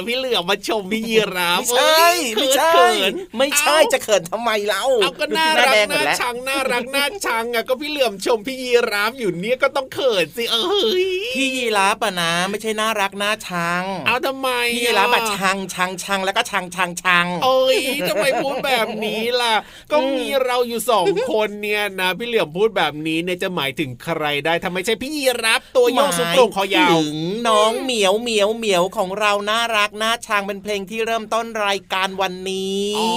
ยอะพี่เหลือมมาชมพี่ยีราฟไม่ใช่เอ้ยไม่ใช่เขินไม่ใช่เอ้าจะเขินทำไมเล่าเอาก็น่าดูรักที่หแดงหมดน่าแล้วชังน่ารักน่าชังอะก็พี่เหลือมชมพี่ยีราฟอยู่เนี่ยก็ต้องเขินสิเอ้ยพี่ยีราฟอะนะไม่ใช่น่ารักน่าชัง เอาทำไมพี่ยีราฟอะชังชังชังแล้วก็ชังชังชังโอ้ยทำไมพูดแบบนี้ล่ะ ก็มีเราอยู่สองคนเนี่ยนะ พี่เหลือมพูดแบบนี้เนี่ยจะหมายถึงใครได้ทำไมใช่พี่ยีราฟตัวโยกสูงโปร่งคอยาวถึงน้องเหมียวเหมียวเหมียวของเราน่ารักน่าชังเป็นเพลงที่เริ่มต้นรายการวันนี้อ๋อ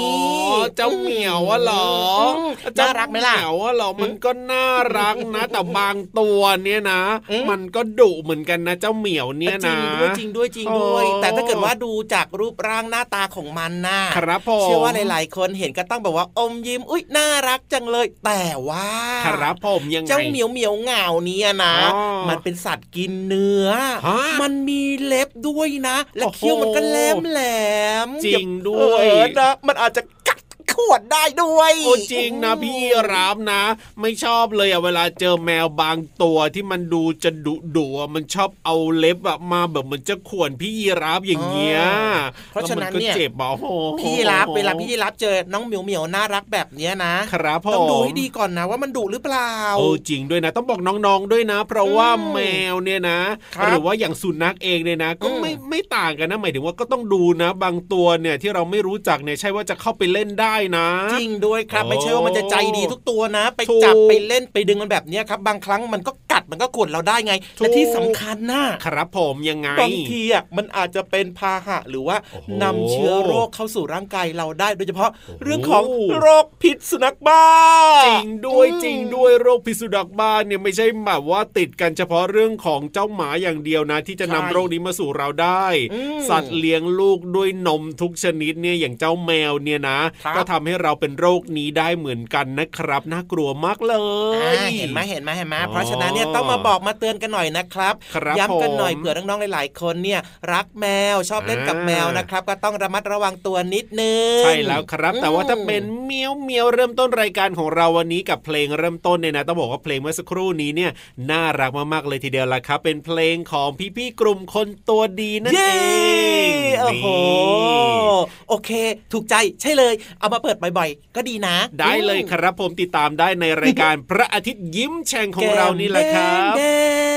เจ้าเหมียวอะเหรอมเจ้น่ารักไหมล่ะเหมียวอะเหรอมันก็น่ารักนะ แต่บางตัวเนี่ยนะอืมมันก็ดุเหมือนกันนะเจ้าเหมียวเนี่ยจรินะงด้วยจริงด้วยจริงด้วยโอ้แต่ถ้าเกิดว่าดูจากรูปร่างหน้าตาของมันน่ะครับผมเชื่อว่าหลาย ๆ คนเห็นก็ต้องแบบว่าอมยิ้มอุ้ยน่ารักจังเลย แต่ว่าครับผมยังไงเจ้าเหมียวเหมียวเหงาเนี่ยนะอ๋อมันเป็นสัตว์กินเนื้อฮะมันมีเล็บด้วยนะ และโอ้โหเขี้ยวมันก็แหลมแหลมจริงด้วยเออนะมันอาจจะกัด ขวดได้ด้วยโอ้จริงนะพี่รับนะ ไม่ชอบเลยอะเวลาเจอแมวบางตัวที่มันดูจะดุดุอะมันชอบเอาเล็บอะมาแบบเหมือนจะข่วนพี่ยีราฟอย่างเงี้ยเพราะฉะนั้นแล้วมัก็เนี่ยเจ็บอะโอ้โหพี่รับเวลาพี่รับเจอน้องเหมียวเหมียวน่ารักแบบเนี้ยนะครับผมต้องดูให้ดีก่อนนะว่ามันดุหรือเปล่าโอ้จริงด้วยนะ ต้องบอกน้องๆด้วยนะ เพราะว่าอืมแมวเนี่ยนะครับหรือว่าอย่างสุนัขเองเนี่ยนะ ก็อืมไม่ไม่ต่างกันนะหมายถึงว่าก็ต้องดูนะ บางตัวเนี่ยที่เราไม่รู้จักเนี่ยใช่ว่าจะเข้าไปเล่นได้นะ จริงด้วยครับโอ้ไม่ใช่ว่ามันจะใจดีทุกตัวนะ ไปถูกจับไปเล่นไปดึงมันแบบเนี้ยครับ บางครั้งมันก็กัดมันก็ข่วนเราได้ไงถูกและที่สำคัญน่ะครับผมยังไงบางทีอะมันอาจจะเป็นพาหะหรือว่าโอ้โหนำเชื้อโรคเข้าสู่ร่างกายเราได้ โดยเฉพาะโอ้โหเรื่องของโรคพิษสุนัขบ้าจริงด้วยอืมจริงด้วยโรคพิษสุนัขบ้าเนี่ยไม่ใช่แบบว่าติดกันเฉพาะเรื่องของเจ้าหมาอย่างเดียวนะ ที่จะนำใช่โรคนี้มาสู่เราได้อืมสัตว์เลี้ยงลูกด้วยนมทุกชนิดเนี่ยอย่างเจ้าแมวเนี่ยนะครับก็ทำให้เราเป็นโรคนี้ได้เหมือนกันนะครับ น่ากลัวมากเลอ่ายเห็นไหมเห็นไหมเห็นไหมอ๋อเพราะฉะนั้นเนี่ยต้องมาบอกมาเตือนกันหน่อยนะครับครับย้ำกันหน่อยผมเผื่อน้องๆหลาย ๆ คนเนี่ยรักแมวชอบเล่นกับอ่าแมวนะครับ ก็ต้องระมัดระวังตัวนิดนึงใช่แล้วครับ แต่ว่าถ้าเป็นอืมเมียวเมียวเริ่มต้นรายการของเราวันนี้กับเพลงเริ่มต้นเนี่ยนะต้องบอกว่าเพลงเมื่อสักครู่นี้เนี่ยน่ารักมากๆเลยทีเดียวละครับ เป็นเพลงของพี่ๆกลุ่มคนตัวดีนั่นเย้เองโอ้โหนี่โอเค ถูกใจใช่เลย เอามาเปิดบ่อยๆ ก็ดีนะ ได้เลยครับผมติดตามได้ในรายการพระอาทิตย์ยิ้มแฉ่งของเรานี่แหละครับแด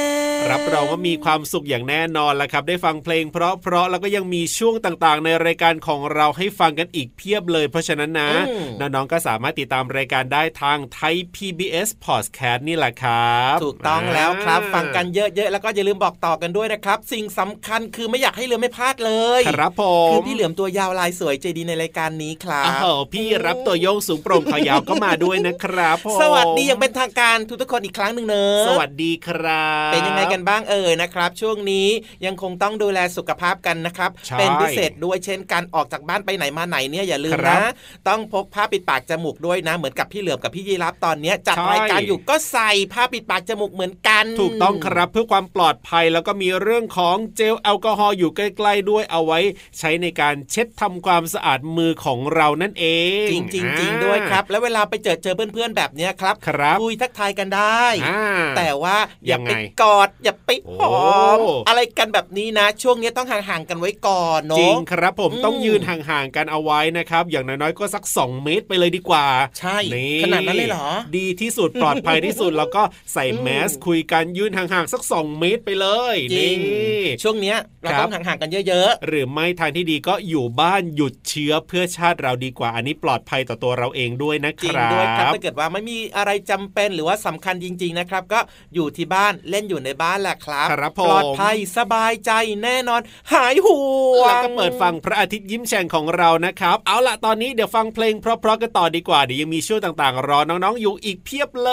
งๆ รับรองว่ามีความสุขอย่างแน่นอนละครับ ได้ฟังเพลง เพราะๆแล้วก็ยังมีช่วงต่างๆ ในรายการของเราให้ฟังกันอีกเพียบเลย เพราะฉะนั้นนะอืมน้องๆก็สามารถติดตามรายการได้ทางไทย PBS Podcast นี่แหละครับ ถูกต้องแล้วครับอ่าฟังกันเยอะๆแล้วก็อย่าลืมบอกต่อกันด้วยนะครับ สิ่งสำคัญคือไม่อยากให้เหลือมไม่พลาดเลยครับผคืมอพี่เหลือมตัวยาวลายสวยใจดีในรายการนี้ครัโอ้บโหพี่รับตัวโยงสูงโปร่งขายาวก็มาด้วยนะครับผมสวัสดีอย่างเป็นทางการทุกๆคนอีกครั้งหนึ่งเนอะสวัสดีครับ เป็นยังไงกันบ้างเอ่ยนะครับ ช่วงนี้ยังคงต้องดูแลสุขภาพกันนะครับใช่เป็นพิเศษด้วยเช่นการออกจากบ้านไปไหนมาไหนเนี่ยอย่าลืมครันะบต้องพกผ้าปิดปากจมูกด้วยนะ เหมือนกับพี่เหลือมกับพี่ยีรับตอนเนี้ยจัดใช่รายการอยู่ก็ใส่ผ้าปิดปากจมูกเหมือนกัน ถูกต้องครับเพื่อความปลอดภัยแล้วก็มีเรื่องของเจลแอลกอฮอล์อยู่ใกล้ๆด้วยเอาไว้ ใช้ในการเช็ดทำความสะอาดมือของเรานั่นเอง จริงจริงๆจริงด้วยครับ แล้วเวลาไปเจอเจอเพื่อนๆแบบเนี้ยครับครับคุยทักทายกันได้อ่าแต่ว่าอย่ายังไปไงกอดอย่าไปหอมอะไรกันแบบนี้นะ ช่วงนี้ต้องห่างๆกันไว้ก่อนเนาะจริงครับผมอืมต้องยืนห่างๆกันเอาไว้นะครับ อย่างน้อยๆก็สัก 2 เมตรไปเลยดีกว่า ใช่นี่ขนาดนั้นเลยเหรอ ดีที่สุดปลอดภัยที่สุดแล้วก็ใส่อืมแมสคุยกันยืนห่างๆสัก 2 เมตรไปเลยจริงนี่ช่วงเนี้ยเราครับต้องห่างๆกันเยอะหรือไม่ทางที่ดีก็อยู่บ้านหยุดเชื้อเพื่อชาติเราดีกว่าอันนี้ปลอดภัยต่อตัวเราเองด้วยนะๆคจริงรัด้วยครับบถ้าเกิดว่าไม่มีอะไรจำเป็นหรือว่าสำคัญจริง ๆนะครับ ก็อยู่ที่บ้านเล่นอยู่ในบ้านแหละครับครับผมปลอดภัยสบายใจแน่นอน หายห่วงแล้วก็เปิดฟังพระอาทิตย์ยิ้มแฉ่งของเรานะครับ เอาล่ะตอนนี้เดี๋ยวฟังเพลงเพราะๆกันต่อดีกว่าเดี๋ยวยังมีช่วงต่างๆ รอน้องๆอยู่อีกเพียบเล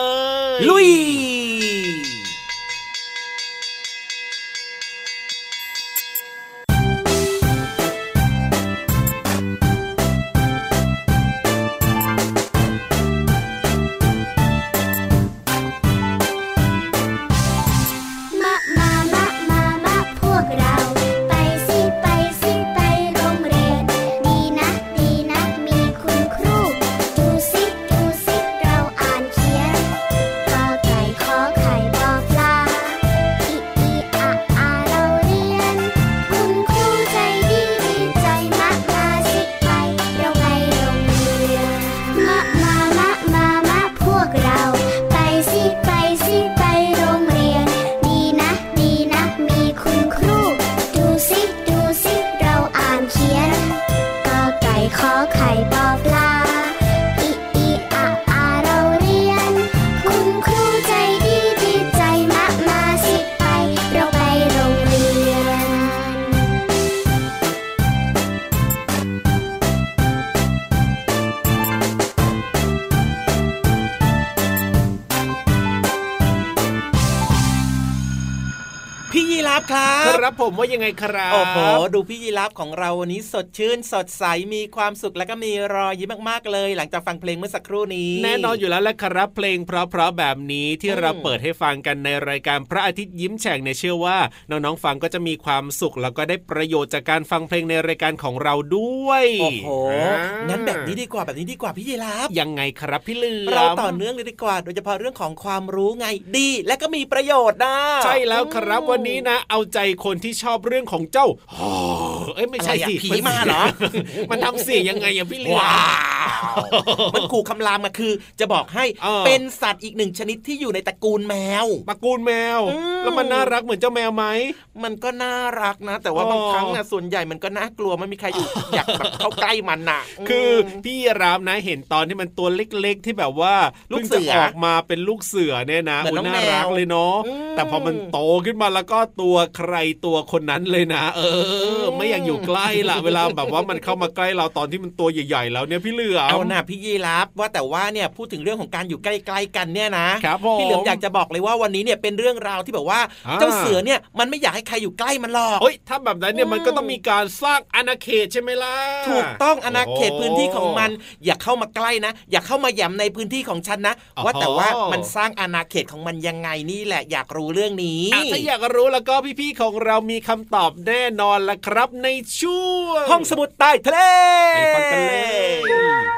ย ลุย พี่ยีรับครัคบรับผมว่ายังไงครับ โอ้โห ดูพี่ยีรับของเราวันนี้สดชื่น สดใส มีความสุขและก็มีรอยยิ้มมากๆเลย หลังจากฟังเพลงเมื่อสักครู่นี้ แน่นอนอยู่แล้วแหละครับ เพลงเพราะๆแบบนี้ที่อืมเราเปิดให้ฟังกันในรายการพระอาทิตย์ยิ้มแฉ่งเนี่ยเชื่อว่าน้องๆฟังก็จะมีความสุขแล้วก็ได้ประโยชน์จากการฟังเพลงในรายการของเราด้วยโอ้โหอ่างั้นแบบนี้ดีกว่าแบบนี้ดีกว่าพี่ยีรับยังไงครับพี่เหลือมเราต่อเนื่องเลยดีกว่า โดยเฉพาะเรื่องของความรู้ไงดี และก็มีประโยชน์นะใช่แล้วครับอืมวันนี้นะเอาใจคนที่ชอบเรื่องของเจ้าฮ่อเอ้ยไม่ใช่อะไรอะสิผีมาเหรอ มันทำเสียงยังไงอะพี่เหลือม ว้าวมันขู่คำรามมาคือ จะบอกให้เออเป็นสัตว์อีกหนึ่งชนิดที่อยู่ในตระกูลแมวตระกูลแมวอืมแล้วมันน่ารักเหมือนเจ้าแมวไหมมันก็น่ารักนะ แต่ว่าอ๋อบางครั้งนะส่วนใหญ่มันก็น่ากลัวไม่มีใครอยู่อยากแบบเข้าใกล้มันน่ะ คือมพี่รามนะเห็นตอนที่มันตัวเล็กๆ ที่แบบว่าลูกพิ่งเสืจะอออกมาเป็นลูกเสือเนี่ยนะเหมือนน้องโน่ารักแมวเลยเนาะอืมแต่พอมันโตขึ้นมาแล้วก็ตัวใครตัวคนนั้นเลยนะ เออมไม่อยากอยู่ใกล้ละเวลาแบบว่ามันเข้ามาใกล้เราตอนที่มันตัวใหญ่ ๆ แล้วเนี่ยพี่เหลือมเอาหน่าพี่ยีรับว่าแต่ว่าเนี่ยพูดถึงเรื่องของการอยู่ใกล้ๆกันเนี่ยนะครับผมพี่เหลือมอยากจะบอกเลยว่าวันนี้เนี่ยเป็นเรื่องราวที่แบบว่าอ่าเจ้าเสือเนี่ยมันไม่อยากให้ใครอยู่ใกล้มันหรอกเฮ้ยถ้าแบบนั้นเนี่ยอืมมันก็ต้องมีการสร้างอาณาเขตใช่ไหมล่ะถูกต้องอาณาเขตโพื้นที่ของมัน อย่าเข้ามาใกล้นะ อย่าเข้ามาแหย่ำในพื้นที่ของฉันนะอ๋อว่าแต่ว่ามันสร้างอาณาเขตของมันยังไงนี่แหละอยากรู้เรื่องนี้อะถ้าอยากรู้แล้วก็พี่ๆของเรามีคำตอบแน่นอนละครับในช่วงห้องสมุดใต้ทะเลไปฟังกันเลย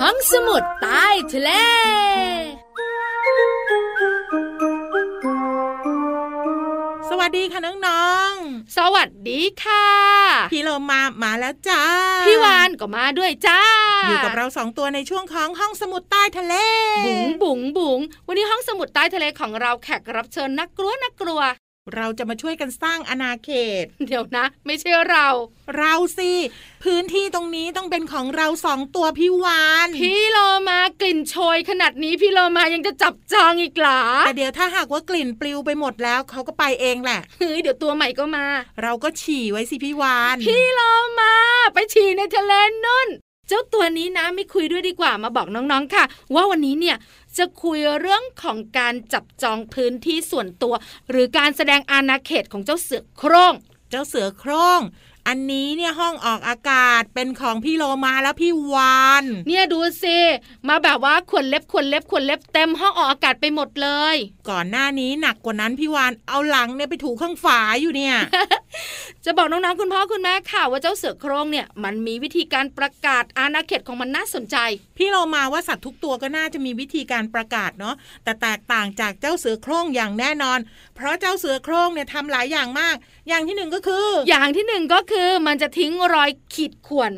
ห้องสมุดใต้ทะเลสวัสดีค่ะน้องสวัสดีค่ะๆพี่โลมามาแล้วจ้า พี่วานก็มาด้วยจ้า อยู่กับเราสองตัวในช่วงของห้องสมุดใต้ทะเล บุ๋งบุ๋งบุ๋งวันนี้ห้องสมุดใต้ทะเลของเราแขกรับเชิญนักกลัวนักกลัว เราจะมาช่วยกันสร้างอาณาเขต เดี๋ยวนะ ไม่ใช่เรา เราสิ พื้นที่ตรงนี้ต้องเป็นของเราสองตัวพี่วาน พี่โลมากลิ่นโชยขนาดนี้พี่โลมายังจะจับจองอีกเหรอแต่เดี๋ยวถ้าหากว่ากลิ่นปลิวไปหมดแล้วเขาก็ไปเองแหละเฮ้ยเดี๋ยวตัวใหม่ก็มา เราก็ฉี่ไว้สิพี่วาน พี่โลมา ไปฉี่ในทะเลนุ่น เจ้าตัวนี้นะไม่คุยด้วยดีกว่ามาบอกน้องๆค่ะ ว่าวันนี้เนี่ยจะคุยเรื่องของการจับจองพื้นที่ส่วนตัว หรือการแสดงอาณาเขตของเจ้าเสือโคร่ง เจ้าเสือโคร่ง อันนี้เนี่ยห้องออกอากาศเป็นของพี่โลมาแล้วพี่วานเนี่ยดูสิมาแบบว่าขวนเล็บขวนเล็บขวนเล็บเต็มห้องออกอากาศไปหมดเลย ก่อนหน้านี้หนักกว่านั้นพี่วานเอาหลังเนี่ยไปถูข้างฝาอยู่เนี่ย จะบอกน้องๆคุณพ่อคุณแม่ค่ะว่าเจ้าเสือโคร่งเนี่ยมันมีวิธีการประกาศอาณาเขตของมันน่าสนใจ พี่เรามาว่าสัตว์ทุกตัวก็น่าจะมีวิธีการประกาศเนาะแต่แตกต่างจากเจ้าเสือโคร่งอย่างแน่นอน เพราะเจ้าเสือโคร่งเนี่ยทำหลายอย่างมาก อย่างที่หนึ่งก็คือ อย่างที่หนึ่งก็คือมันจะทิ้งรอยขีดข่วน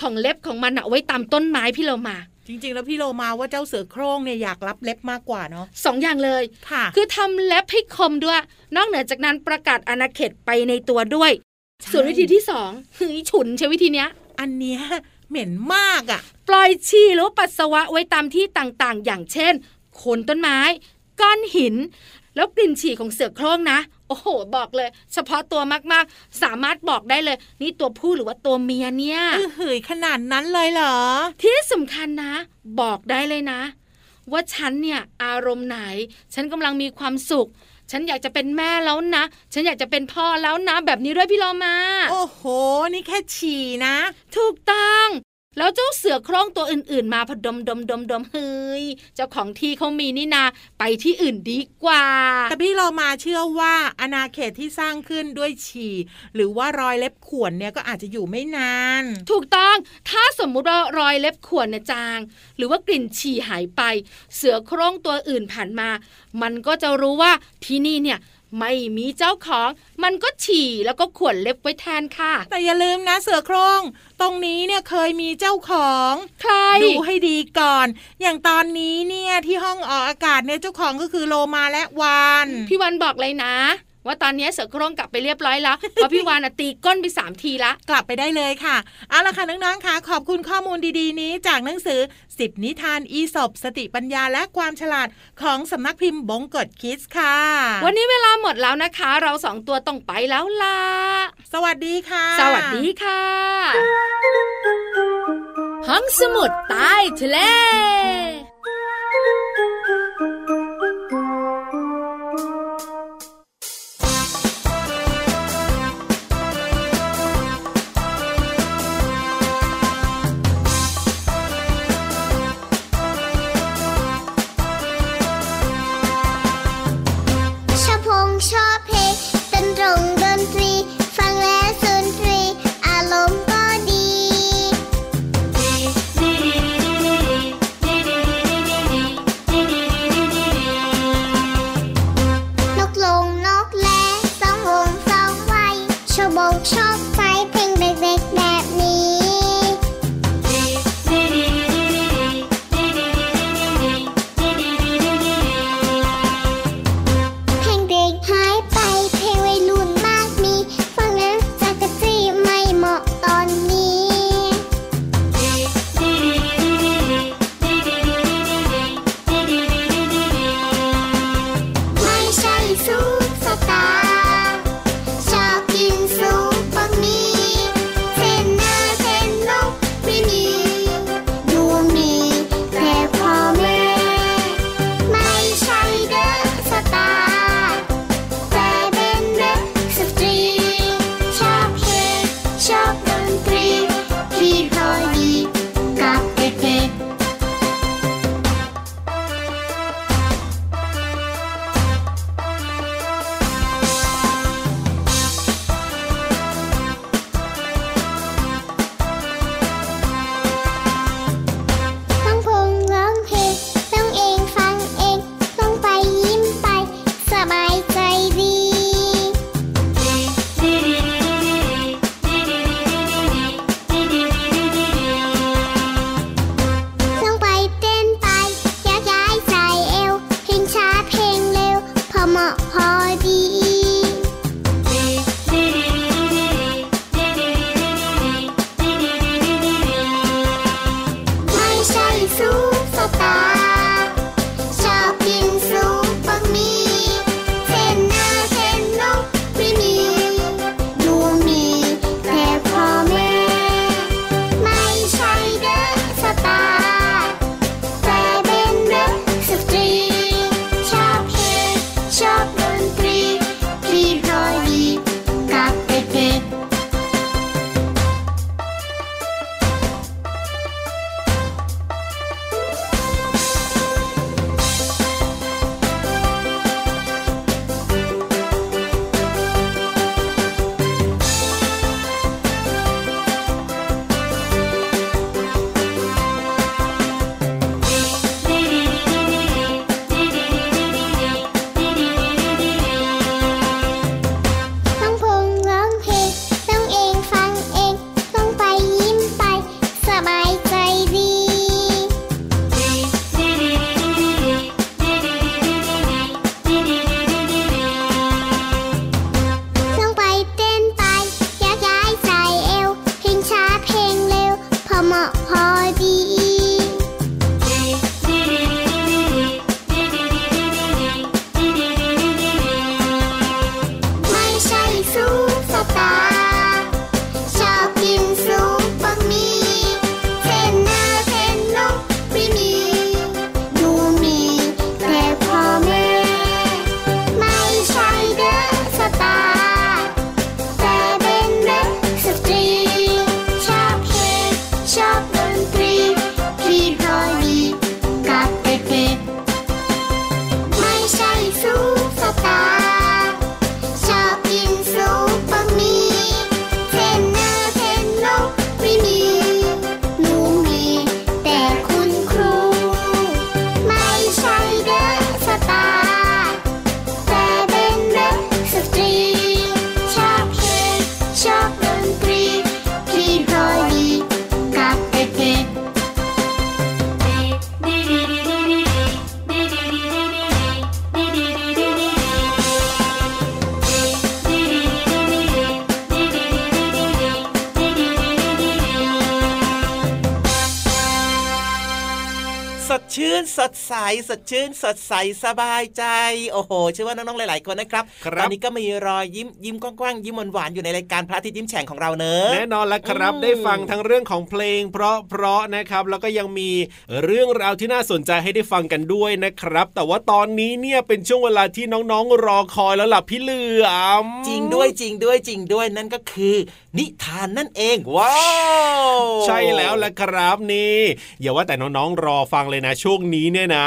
ของเล็บของมันเอาไว้ตามต้นไม้พี่เรามาจริง ๆ แล้วพี่โลมาว่าเจ้าเสือโคร่งเนี่ยอยากรับเล็บมากกว่าเนาะสองอย่างเลยค่ะ คือทำเล็บให้คมด้วย นอกเหนือจากนั้นประกาศอาณาเขตไปในตัวด้วยใช่ส่วนวิธีที่สองเฮ้ยฉุนใช้วิธีเนี้ย อันเนี้ยเหม็นมากอะ่ะ ปล่อยฉี่หรือว่าปัสสาวะไว้ตามที่ต่างๆ อย่างเช่นโคนต้นไม้ ก้อนหิน แล้วกลิ่นฉี่ของเสือโคร่งนะ โอ้โห บอกเลย เฉพาะตัวมากๆ สามารถบอกได้เลย นี่ตัวผู้หรือว่าตัวเมียเนี่ยอื้อหือขนาดนั้นเลยเหรอ ที่สำคัญนะ บอกได้เลยนะ ว่าฉันเนี่ยอารมณ์ไหน ฉันกำลังมีความสุขฉันอยากจะเป็นแม่แล้วนะ ฉันอยากจะเป็นพ่อแล้วนะ แบบนี้ด้วยพี่โลมา โอ้โห นี่แค่ฉี่นะ ถูกต้อง แล้วเจ้าเสือโคร่งตัวอื่นๆ มาพอดมดมดมดมเฮ้ยเจ้าของที่เขามีนี่นาไปที่อื่นดีกว่า แต่พี่เรามาเชื่อว่าอาณาเขตที่สร้างขึ้นด้วยฉี่หรือว่ารอยเล็บข่วนเนี่ยก็อาจจะอยู่ไม่นาน ถูกต้องถ้าสมมุติว่ารอยเล็บข่วนเนี่ยจาง หรือว่ากลิ่นฉี่หายไป เสือโคร่งตัวอื่นผ่านมา มันก็จะรู้ว่าที่นี่เนี่ย ไม่มีเจ้าของ มันก็ฉี่แล้วก็ข่วนเล็บไว้แทนค่ะ แต่อย่าลืมนะเสือโคร่งตรงนี้เนี่ยเคยมีเจ้าของใครดูให้ดีก่อน อย่างตอนนี้เนี่ยที่ห้องออกอากาศเนี่ยเจ้าของก็คือโลมาและวานพี่วันบอกเลยนะ ว่าตอนนี้เสือโคร่งกลับไปเรียบร้อยแล้วเพราะพี่วานน่ะตีก้นไปสามทีละกลับไปได้เลยค่ะเอาละค่ะน้องๆค่ะ ขอบคุณข้อมูลดีๆ นี้จากหนังสือ 10 นิทานอีสบสติปัญญาและความฉลาดของสำนักพิมพ์บงกฎคิดค่ะ วันนี้เวลาหมดแล้วนะคะ เราสองตัวต้องไปแล้วล่ะสวัสดีค่ะ สวัสดีค่ะห้องสมุดใต้ทะเล สดใสสดชื่นสดใสสบายใจ โอ้โหเชื่อว่าน้องๆหลาย ๆ คนนะครับครับตอนนี้ก็มีรอยยิ้มยิ้มกว้างๆยิ้มหวานๆอยู่ในรายการพระอาทิตย์ยิ้มแฉ่งของเราเนอะแน่นอนแล้วครับอืมได้ฟังทั้งเรื่องของเพลง เพราะเพราะนะครับแล้วก็ยังมีเรื่องราวที่น่าสนใจให้ได้ฟังกันด้วยนะครับ แต่ว่าตอนนี้เนี่ยเป็นช่วงเวลาที่น้องๆรอคอยแล้วล่ะพี่เหลือมจริงด้วยจริงด้วยจริงด้วยนั่นก็คือ นิทานนั่นเองว้าวใช่แล้วแหละครับนี่อย่าว่าแต่น้องๆรอฟังเลยนะช่วงนี้เนี่ยนะ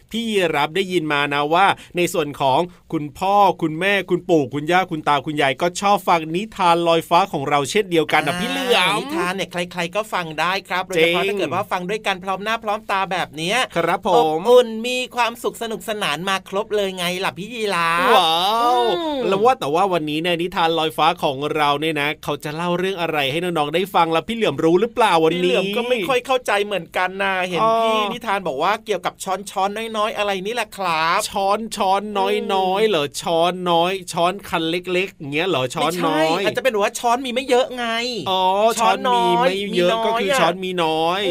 พี่รับได้ยินมานะว่า ในส่วนของคุณพ่อคุณแม่คุณปู่คุณย่าคุณตาคุณยายก็ชอบฟังนิทานลอยฟ้าของเราเช่นเดียวกันนะพี่เหลือมนิทานเนี่ยใคร ๆ ก็ฟังได้ครับโดยจริเฉงพาะถ้าเกิดว่าฟังด้วยกันพร้อมหน้าพร้อมตาแบบเนี้ยครับผอบมอุ่นมีความสุขสนุกสนานมาครบเลยไงล่ะพี่ยีราว้าวอืมแล้วว่าแต่ว่าวันนี้เนี่ยนิทานลอยฟ้าของเราเนี่ยนะ เขาจะเล่าเรื่องอะไรให้น้องๆได้ฟังแล้วพี่เหลือมรู้หรือเปล่าวันพี่เหนี้ลือมก็ไม่ค่อยเข้าใจเหมือนกันนะเห็นอ๋อพี่นิทานบอกว่าเกี่ยวกับช้อนช้อนๆน้อยๆอะไรนี่แหละครับ ช้อนช้อนน้อยน้อยๆเหรอช้อนน้อย ช้อนคันเล็กๆอย่างเงี้ยเหรอช้อนน้อยไม่ใช่อาจจะเป็นว่าช้อนมีไม่เยอะไงอ๋อช้ช้ออนนน้มีอยไม่เยอะมีน้อยก็คืออะช้อนมีน้อย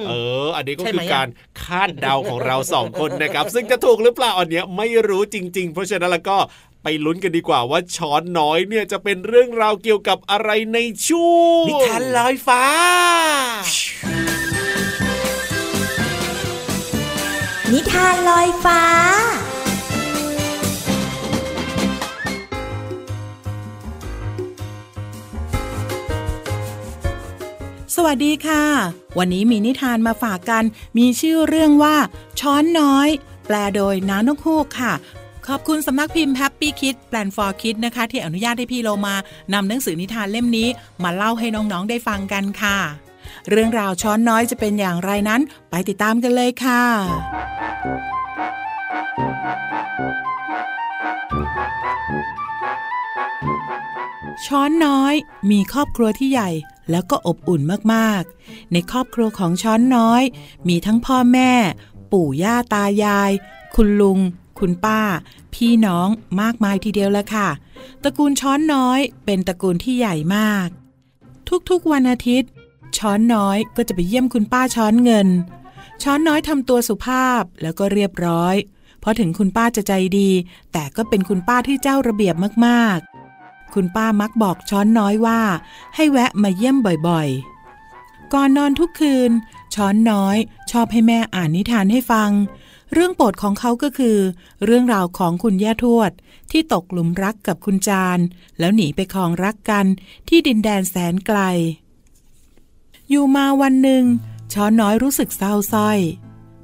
มเออ อันนี้ก็ใช่คืไหมออะการคาดเดาของเราสองคนนะครับ ซึ่งจะถูกหรือเปล่าอันเนี้ยไม่รู้จริง ๆ เพราะฉะนั้นแล้วก็ไปลุ้นกันดีกว่าว่าช้อนน้อยเนี่ยจะเป็นเรื่องราวเกี่ยวกับอะไรในช่วงนิทานลอยฟ้า นิทานลอยฟ้า สวัสดีค่ะ วันนี้มีนิทานมาฝากกัน มีชื่อเรื่องว่า ช้อนน้อย แปลโดยน้านกฮูกค่ะขอบคุณสำนักพิมพ์ Happy Kids Plan for Kids นะคะ ที่อนุญาตให้พี่โลมานำหนังสือนิทานเล่มนี้ มาเล่าให้น้องๆได้ฟังกันค่ะ เรื่องราวช้อนน้อยจะเป็นอย่างไรนั้น ไปติดตามกันเลยค่ะช้อนน้อยมีครอบครัวที่ใหญ่แล้วก็อบอุ่นมากๆ ในครอบครัวของช้อนน้อย มีทั้งพ่อแม่ ปู่ย่าตายาย คุณลุง คุณป้า พี่น้องมากมายทีเดียวละค่ะ ตระกูลช้อนน้อยเป็นตระกูลที่ใหญ่มาก ทุกๆวันอาทิตย์ ช้อนน้อยก็จะไปเยี่ยมคุณป้าช้อนเงิน ช้อนน้อยทำตัวสุภาพแล้วก็เรียบร้อยเพราะถึงคุณป้าจะใจดี แต่ก็เป็นคุณป้าที่เจ้าระเบียบมากๆ คุณป้ามักบอกช้อนน้อยว่า ให้แวะมาเยี่ยมบ่อยๆ ก่อนนอนทุกคืน ช้อนน้อยชอบให้แม่อ่านนิทานให้ฟัง เรื่องโปรดของเขาก็คือ เรื่องราวของคุณย่าทวด ที่ตกหลุมรักกับคุณจาน แล้วหนีไปครองรักกันที่ดินแดนแสนไกล อยู่มาวันหนึ่ง ช้อนน้อยรู้สึกเศร้าส้อย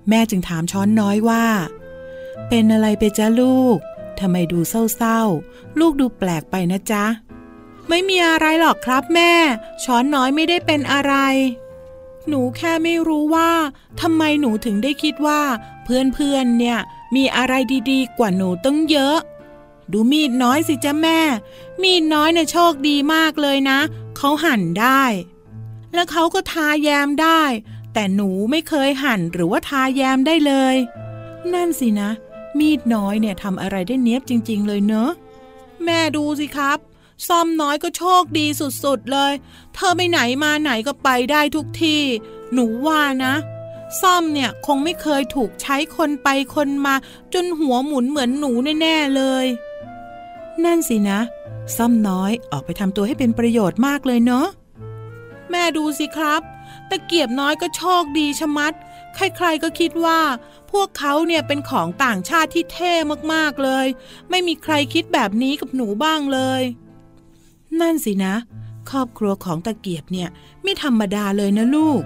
แม่จึงถามช้อนน้อยว่า เป็นอะไรไปจ้าลูกทำไมดูเศร้าๆ ลูกดูแปลกไปนะจ๊ะ ไม่มีอะไรหรอกครับแม่ ช้อนน้อยไม่ได้เป็นอะไร หนูแค่ไม่รู้ว่าทำไมหนูถึงได้คิดว่า เพื่อนๆ เนี่ย มีอะไรดีๆ กว่าหนูตั้งเยอะ ดูมีดน้อยสิจ๊ะแม่ มีดน้อยเนี่ยโชคดีมากเลยนะ เขาหั่นได้ แล้วเขาก็ทาแยมได้ แต่หนูไม่เคยหั่นหรือว่าทาแยมได้เลย นั่นสินะ มีดน้อยเนี่ยทำอะไรได้เนี้ยบจริง ๆ เลยเนอะแม่ดูสิครับซ่อมน้อยก็โชคดีสุดๆเลย เธอไปไหนมาไหนก็ไปได้ทุกที่ หนูว่านะ ซ่อมเนี่ยคงไม่เคยถูกใช้คนไปคนมา จนหัวหมุนเหมือนหนูแน่ๆเลย นั่นสินะ ซ่อมน้อยออกไปทำตัวให้เป็นประโยชน์มากเลยเนาะ แม่ดูสิครับตะเกียบน้อยก็โชคดีชะมัด ใครๆก็คิดว่า พวกเขาเนี่ยเป็นของต่างชาติที่เท่มากๆเลย ไม่มีใครคิดแบบนี้กับหนูบ้างเลย นั่นสินะ ครอบครัวของตะเกียบเนี่ยไม่ธรรมดาเลยนะลูก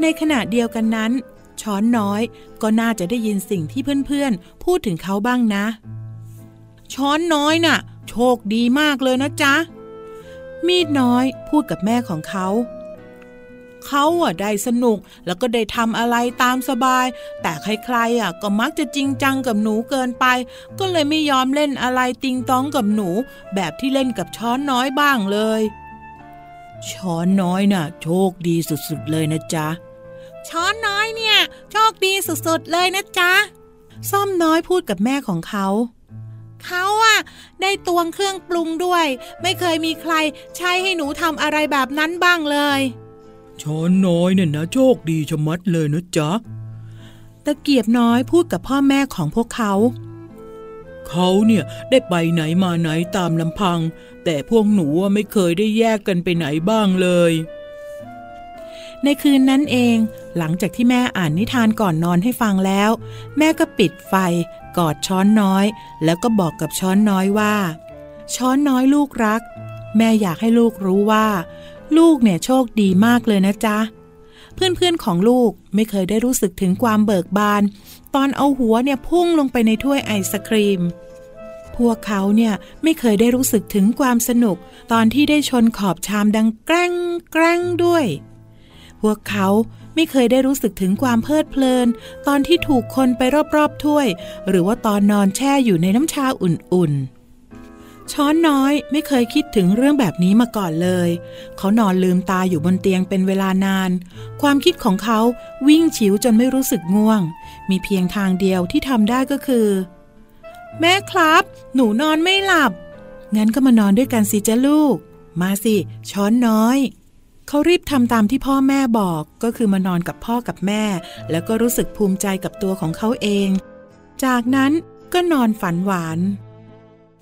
ในขณะเดียวกันนั้น ช้อนน้อยก็น่าจะได้ยินสิ่งที่เพื่อนๆ พูดถึงเขาบ้างนะ ช้อนน้อยน่ะ โชคดีมากเลยนะจ๊ะ มีดน้อยพูดกับแม่ของเขา เขาอะได้สนุกแล้วก็ได้ทำอะไรตามสบาย แต่ใครๆอะก็มักจะจริงจังกับหนูเกินไป ก็เลยไม่ยอมเล่นอะไรติงต้องกับหนู แบบที่เล่นกับช้อนน้อยบ้างเลย ช้อนน้อยน่ะ โชคดีสุดๆเลยนะจ๊ะ ช้อนน้อยเนี่ย โชคดีสุดๆเลยนะจ๊ะซ่อมน้อยพูดกับแม่ของเขา เขาอะได้ตวงเครื่องปรุงด้วย ไม่เคยมีใครใช้ให้หนูทำอะไรแบบนั้นบ้างเลยช้อนน้อยเนี่ยนะโชคดีชะมัดเลยนะจ๊ะตะเกียบน้อยพูดกับพ่อแม่ของพวกเขา เขาเนี่ยได้ไปไหนมาไหนตามลำพัง แต่พวกหนูไม่เคยได้แยกกันไปไหนบ้างเลย ในคืนนั้นเอง หลังจากที่แม่อ่านนิทานก่อนนอนให้ฟังแล้ว แม่ก็ปิดไฟ กอดช้อนน้อย แล้วก็บอกกับช้อนน้อยว่า ช้อนน้อยลูกรัก แม่อยากให้ลูกรู้ว่า ลูกเนี่ยโชคดีมากเลยนะจ๊ะ เพื่อนๆของลูกไม่เคยได้รู้สึกถึงความเบิกบาน ตอนเอาหัวเนี่ยพุ่งลงไปในถ้วยไอศครีม พวกเขาเนี่ยไม่เคยได้รู้สึกถึงความสนุก ตอนที่ได้ชนขอบชามดังแกล้งแกล้งด้วย พวกเขา ไม่เคยได้รู้สึกถึงความเพลิดเพลิน ตอนที่ถูกคนไปรอบๆถ้วย หรือว่าตอนนอนแช่อยู่ในน้ำชาอุ่นๆช้อนน้อยไม่เคยคิดถึงเรื่องแบบนี้มาก่อนเลย เขานอนลืมตาอยู่บนเตียงเป็นเวลานาน ความคิดของเขาวิ่งฉิวจนไม่รู้สึกง่วง มีเพียงทางเดียวที่ทำได้ก็คือ แม่ครับ หนูนอนไม่หลับ งั้นก็มานอนด้วยกันสิจ้ะลูก มาสิ ช้อนน้อย เขารีบทำตามที่พ่อแม่บอกก็คือมานอนกับพ่อกับแม่ แล้วก็รู้สึกภูมิใจกับตัวของเขาเอง จากนั้นก็นอนฝันหวาน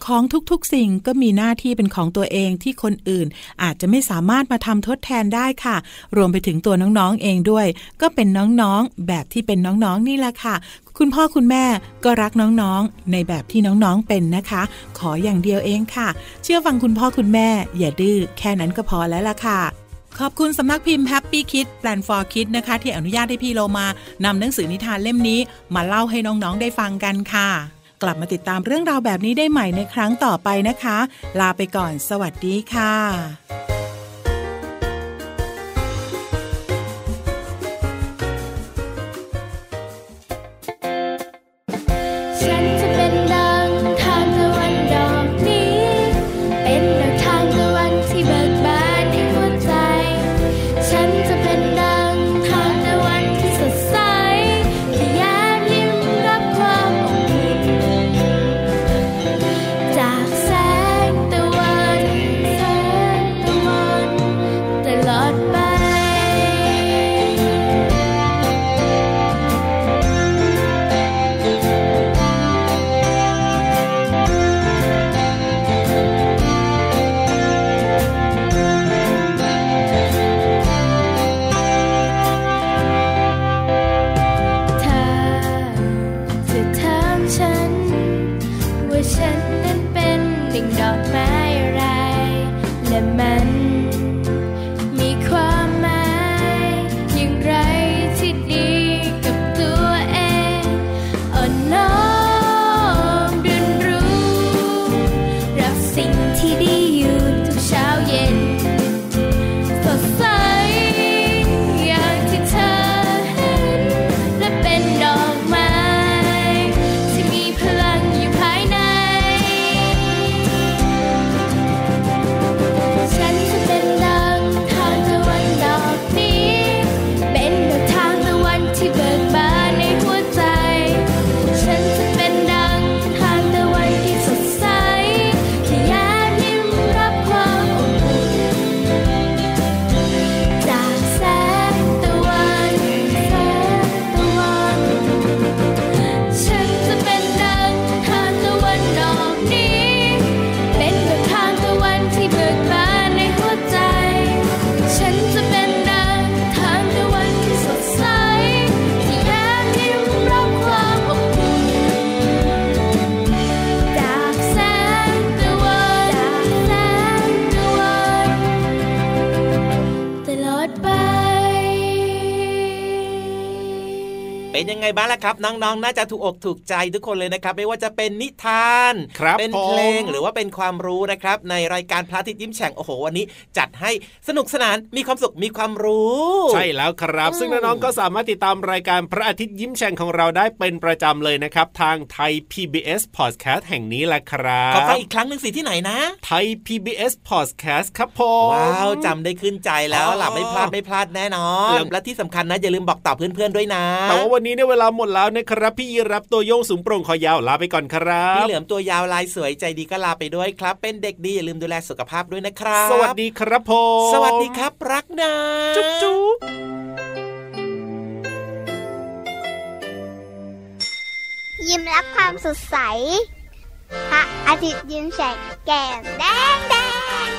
ของทุกๆสิ่งก็มีหน้าที่เป็นของตัวเองที่คนอื่น อาจจะไม่สามารถมาทำทดแทนได้ค่ะ รวมไปถึงตัวน้องๆเองด้วย ก็เป็นน้องๆ แบบที่เป็นน้องๆนี่แหละค่ะ คุณพ่อคุณแม่ก็รักน้องๆ ในแบบที่น้องๆเป็นนะคะ ขออย่างเดียวเองค่ะ เชื่อฟังคุณพ่อคุณแม่ อย่าดื้อแค่นั้นก็พอแล้วล่ะค่ะ ขอบคุณสำนักพิมพ์ Happy Kids Plan for Kids นะคะ ที่อนุญาตให้พี่โลมานำหนังสือนิทานเล่มนี้ มาเล่าให้น้องๆได้ฟังกันค่ะ กลับมาติดตามเรื่องราวแบบนี้ได้ใหม่ในครั้งต่อไปนะคะ ลาไปก่อน สวัสดีค่ะ งไงบ้างล่ะครับ น้องๆ น่าจะถูกอกถูกใจทุกคนเลยนะครับ ไม่ว่าจะเป็นนิทานครับเป็นผมเพลงหรือว่าเป็นความรู้นะครับ ในรายการพระอาทิตย์ยิ้มแฉ่งโอ้โหวันนี้ จัดให้สนุกสนานมีความสุขมีความรู้ ใช่แล้วครับอืมซึ่งน้องๆก็สามารถติดตามรายการพระอาทิตย์ยิ้มแฉ่งของเราได้เป็นประจำเลยนะครับ ทางไทย PBS Podcast แห่งนี้แหละครัขอฟับงอีกครั้งหนึ่งสิที่ไหนนะไทย PBS Podcast ครับผมว้าวจำได้ขึ้นใจแล้วอ๋อหลับไม่พลาดไม่พลาดแน่นอนแล้วและที่สำคัญนะอย่าลืมบอกต่อเพื่อนๆด้วยนะแต่ว่าวันนี้เนี่ยเวลาหมดแล้วนะครับ พี่รับตัวโยงสูงโปร่งคอยาวลาไปก่อนครับพี่เหลือมตัวยาวลายสวยใจดีก็ลาไปด้วยครับ เป็นเด็กดีอย่าลืมดูแลสุขภาพด้วยนะครับ สวัสดีครับผมสวัสดีครับรักนะจุ๊บจุ๊บยิ้มรับความสดใสพระอาทิตย์ยิ้มแฉกแก้มแดงแดง